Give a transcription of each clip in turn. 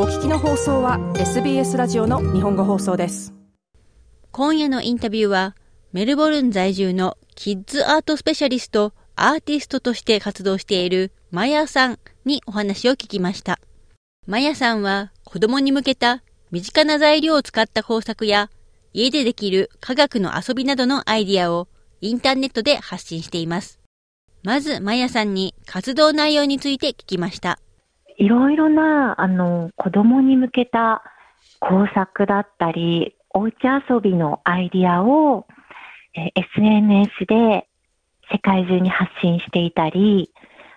お聞きの放送は SBS ラジオの日本語放送です今夜のインタビューはメルボルン在住のキッズアートスペシャリストアーティストとして活動しているマヤさんにお話を聞きましたマヤさんは子供に向けた身近な材料を使った工作や家でできる科学の遊びなどのアイディアをインターネットで発信しています。まず、マヤさんに活動内容について聞きました。いろいろな、あの、子供に向けた工作だったり、おうち遊びのアイディアを、え SNS で世界中に発信していたり、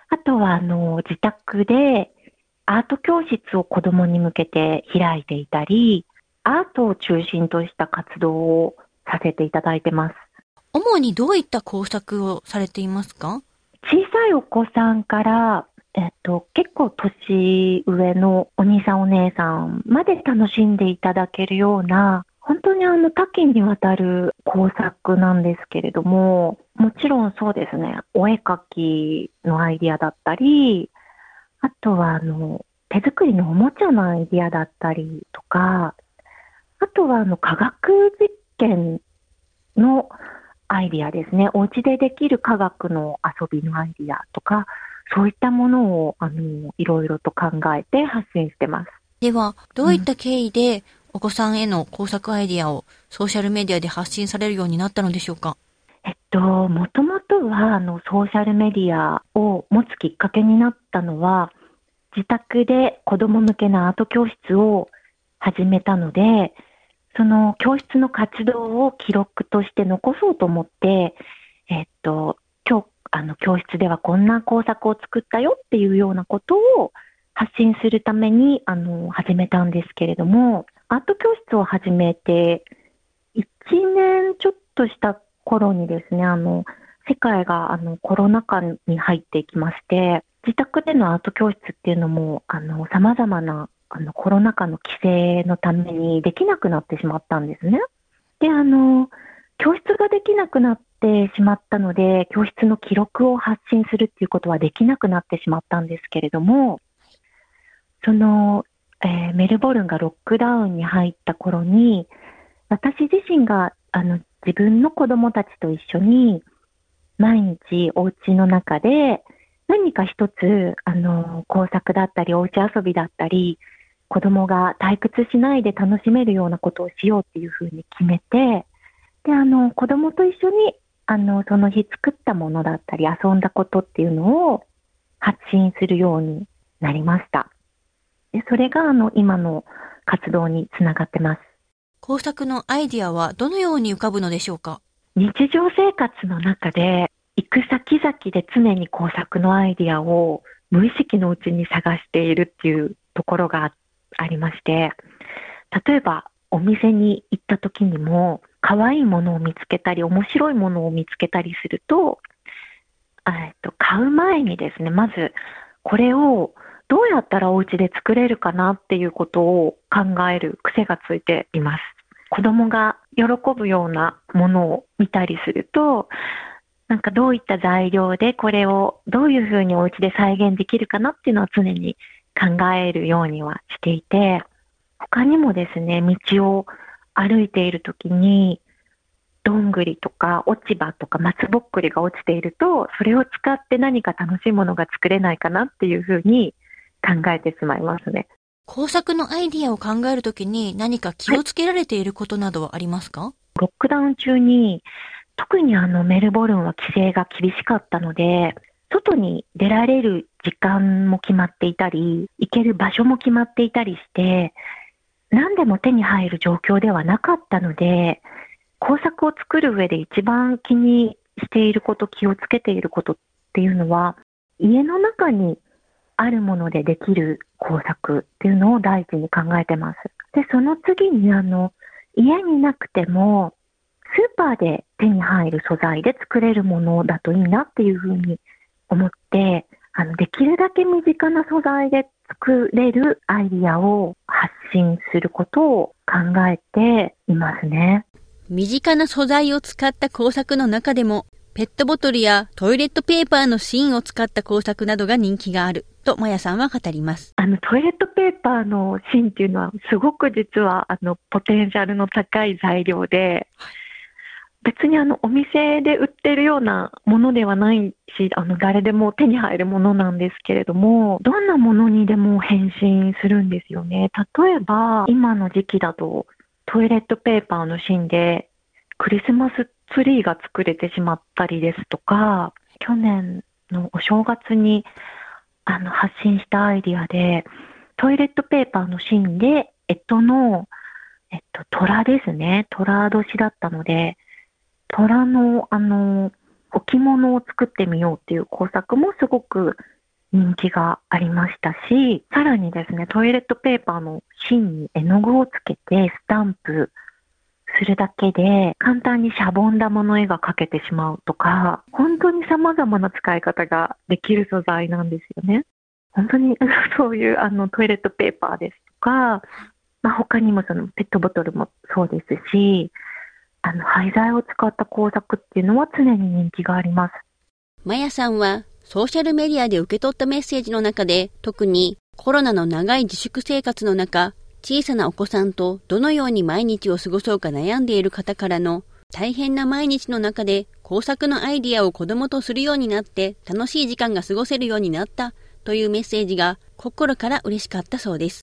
あとは、あの、自宅でアート教室を子供に向けて開いていたり、アートを中心とした活動をさせていただいてます。主にどういった工作をされていますか？小さいお子さんから、えっと、結構年上のお兄さんお姉さんまで楽しんでいただけるような、本当にあの多岐にわたる工作なんですけれども、もちろんそうですね、お絵描きのアイディアだったり、あとはあの手作りのおもちゃのアイディアだったりとか、あとはあの科学実験のアイディアですね。お家でできる科学の遊びのアイディアとか、そういったものを、あの、いろいろと考えて発信してます。では、どういった経緯で、お子さんへの工作アイディアをソーシャルメディアで発信されるようになったのでしょうか？えっと、もともとは、あの、ソーシャルメディアを持つきっかけになったのは、自宅で子供向けのアート教室を始めたので、その教室の活動を記録として残そうと思って、えっと、あの、教室ではこんな工作を作ったよっていうようなことを発信するために、あの、始めたんですけれども、アート教室を始めて、1年ちょっとした頃にですね、あの、世界があのコロナ禍に入っていきまして、自宅でのアート教室っていうのも、あの、様々なあのコロナ禍の規制のためにできなくなってしまったんですね。で、あの、教室ができなくなってしまったので、教室の記録を発信するっていうことはできなくなってしまったんですけれども、その、えー、メルボルンがロックダウンに入った頃に、私自身があの自分の子供たちと一緒に毎日お家の中で何か一つあの工作だったりお家遊びだったり子供が退屈しないで楽しめるようなことをしようっていうふうに決めて、で、あの、子供と一緒に、あの、その日作ったものだったり遊んだことっていうのを発信するようになりました。で、それが、あの、今の活動につながってます。工作のアイディアはどのように浮かぶのでしょうか？日常生活の中で、行く先々で常に工作のアイディアを無意識のうちに探しているっていうところがありまして、例えばお店に行った時にも、可愛いものを見つけたり、面白いものを見つけたりすると、と、買う前にですね、まず、これをどうやったらお家で作れるかなっていうことを考える癖がついています。子供が喜ぶようなものを見たりすると、なんかどういった材料でこれをどういうふうにお家で再現できるかなっていうのは常に考えるようにはしていて、他にもですね、道を歩いているときに、どんぐりとか落ち葉とか松ぼっくりが落ちていると、それを使って何か楽しいものが作れないかなっていうふうに考えてしまいますね。工作のアイディアを考えるときに何か気をつけられていることなどはありますか、はい、ロックダウン中に、特にあのメルボルンは規制が厳しかったので、外に出られる時間も決まっていたり、行ける場所も決まっていたりして、何でも手に入る状況ではなかったので、工作を作る上で一番気にしていること、気をつけていることっていうのは、家の中にあるものでできる工作っていうのを第一に考えてます。で、その次にあの、家になくても、スーパーで手に入る素材で作れるものだといいなっていうふうに思って、あの、できるだけ身近な素材で作れるアイディアを発信することを考えていますね。身近な素材を使った工作の中でも、ペットボトルやトイレットペーパーの芯を使った工作などが人気があるとマヤさんは語ります。あの、トイレットペーパーの芯っていうのは、すごく実は、あの、ポテンシャルの高い材料で、別にあの、お店で売ってるようなものではないし、あの、誰でも手に入るものなんですけれども、どんなものにでも変身するんですよね。例えば、今の時期だと、トイレットペーパーの芯で、クリスマスツリーが作れてしまったりですとか、去年のお正月にあの発信したアイディアで、トイレットペーパーの芯で、えっとの、えっと、虎ですね。虎年だったので、虎の、あの、置物を作ってみようっていう工作もすごく人気がありましたし、さらにですね、トイレットペーパーの芯に絵の具をつけてスタンプするだけで、簡単にシャボン玉の絵が描けてしまうとか、本当に様々な使い方ができる素材なんですよね。本当に そういうあのトイレットペーパーですとか、まあ、他にもそのペットボトルもそうですし、あの廃材を使った工作っていうのは常に人気があります。マヤさんはソーシャルメディアで受け取ったメッセージの中で特にコロナの長い自粛生活の中小さなお子さんとどのように毎日を過ごそうか悩んでいる方からの大変な毎日の中で工作のアイディアを子供とするようになって楽しい時間が過ごせるようになったというメッセージが心から嬉しかったそうです。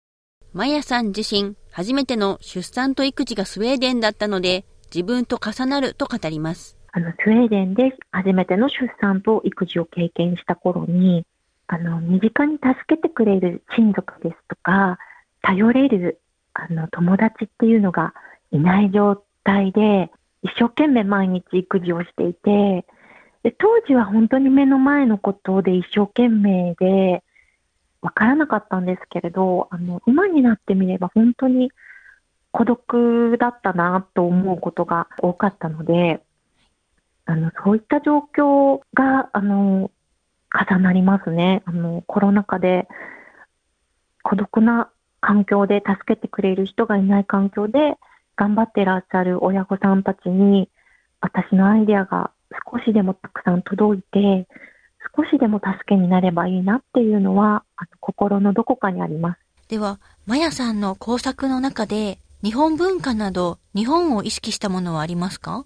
マヤさん自身初めての出産と育児がスウェーデンだったので自分と重なると語ります。あの、スウェーデンで初めての出産と育児を経験した頃に、あの、身近に助けてくれる親族ですとか、頼れる、あの、友達っていうのがいない状態で、一生懸命毎日育児をしていて、で当時は本当に目の前のことで一生懸命で、わからなかったんですけれど、あの、今になってみれば本当に孤独だったなと思うことが多かったので、あの、そういった状況が、あの、重なりますね。あの、コロナ禍で孤独な環境で助けてくれる人がいない環境で頑張ってらっしゃる親御さんたちに私のアイデアが少しでもたくさん届いて少しでも助けになればいいなっていうのはあの心のどこかにあります。では、マヤさんの工作の中で日本文化など日本を意識したものはありますか？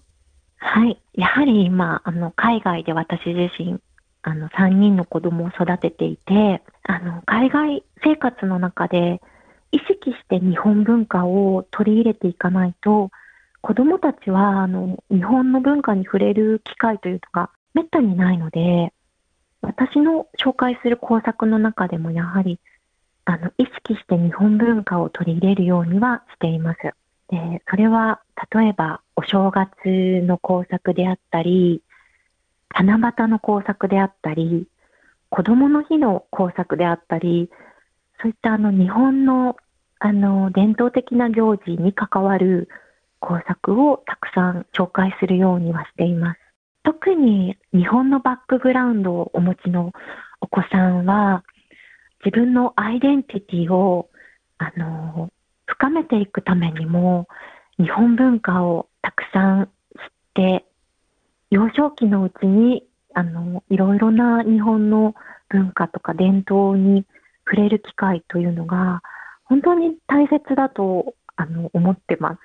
はい。やはり今、あの、海外で私自身、あの、3人の子供を育てていて、あの、海外生活の中で意識して日本文化を取り入れていかないと、子供たちは、あの、日本の文化に触れる機会というのが滅多にないので、私の紹介する工作の中でもやはり、あの、意識して日本文化を取り入れるようにはしています。で、それは、例えば、お正月の工作であったり、七夕の工作であったり、子供の日の工作であったり、そういったあの日本のあの伝統的な行事に関わる工作をたくさん紹介するようにはしています。特に日本のバックグラウンドをお持ちのお子さんは、自分のアイデンティティをあの深めていくためにも、日本文化をたくさん知って、幼少期のうちに、あの、いろいろな日本の文化とか伝統に触れる機会というのが、本当に大切だと、あの、思ってます。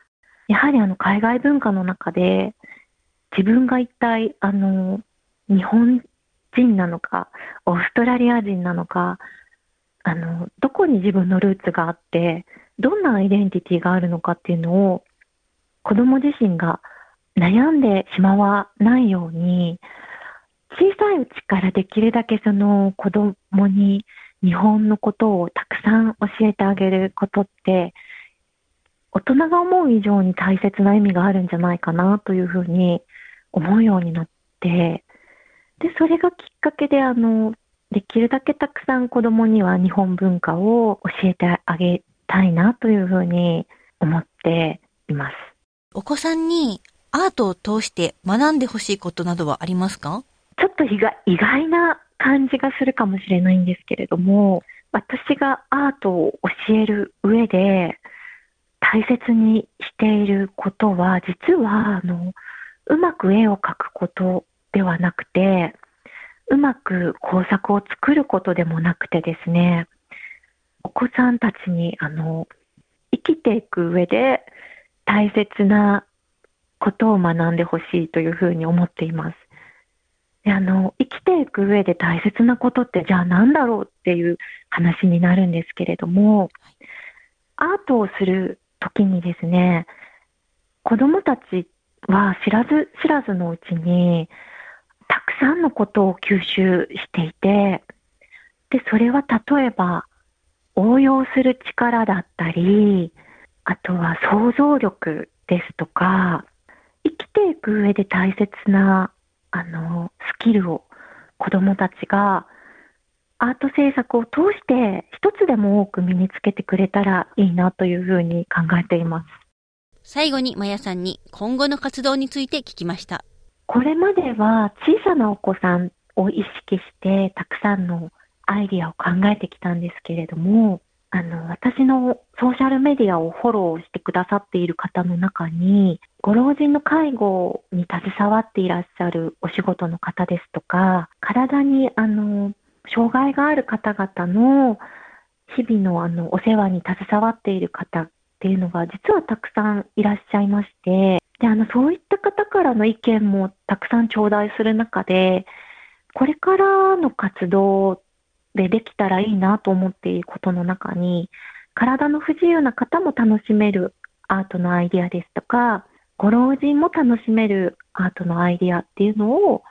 やはりあの、海外文化の中で、自分が一体、あの、日本人なのか、オーストラリア人なのか、あの、どこに自分のルーツがあって、どんなアイデンティティがあるのかっていうのを、子供自身が悩んでしまわないように、小さいうちからできるだけその子供に日本のことをたくさん教えてあげることって、大人が思う以上に大切な意味があるんじゃないかなというふうに思うようになって、で、それがきっかけで、あの、できるだけたくさん子供には日本文化を教えてあげたいなというふうに思っています。お子さんにアートを通して学んでほしいことなどはありますか？ちょっと意外意外な感じがするかもしれないんですけれども、私がアートを教える上で大切にしていることは、実は、あの、うまく絵を描くことではなくて、うまく工作を作ることでもなくてですね、お子さんたちに、あの、生きていく上で大切なことを学んでほしいというふうに思っています。であの生きていく上で大切なことってじゃあ何だろうっていう話になるんですけれども、アートをする時にですね、子供たちは知らず知らずのうちにさんのことを吸収していて、で、それは例えば応用する力だったり、あとは想像力ですとか、生きていく上で大切な、あの、スキルを子供たちがアート制作を通して一つでも多く身につけてくれたらいいなというふうに考えています。最後にまやさんに今後の活動について聞きました。これまでは小さなお子さんを意識してたくさんのアイディアを考えてきたんですけれども、あの、私のソーシャルメディアをフォローしてくださっている方の中に、ご老人の介護に携わっていらっしゃるお仕事の方ですとか、体に、あの、障害がある方々の日々のあの、お世話に携わっている方っていうのが実はたくさんいらっしゃいまして、で、あの、そういった方からの意見もたくさん頂戴する中で、これからの活動でできたらいいなと思っていることの中に、体の不自由な方も楽しめるアートのアイディアですとか、ご老人も楽しめるアートのアイディアっていうのを、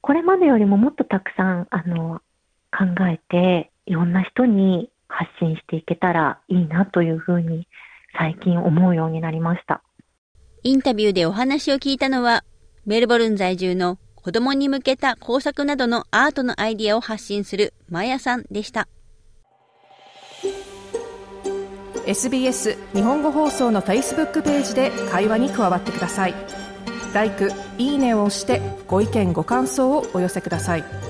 これまでよりももっとたくさん、あの、考えて、いろんな人に発信していけたらいいなというふうに最近思うようになりました。インタビューでお話を聞いたのは、メルボルン在住の子供に向けた工作などのアートのアイディアを発信するマヤさんでした。SBS 日本語放送の Facebook ページで会話に加わってください。l i いいねを押してご意見ご感想をお寄せください。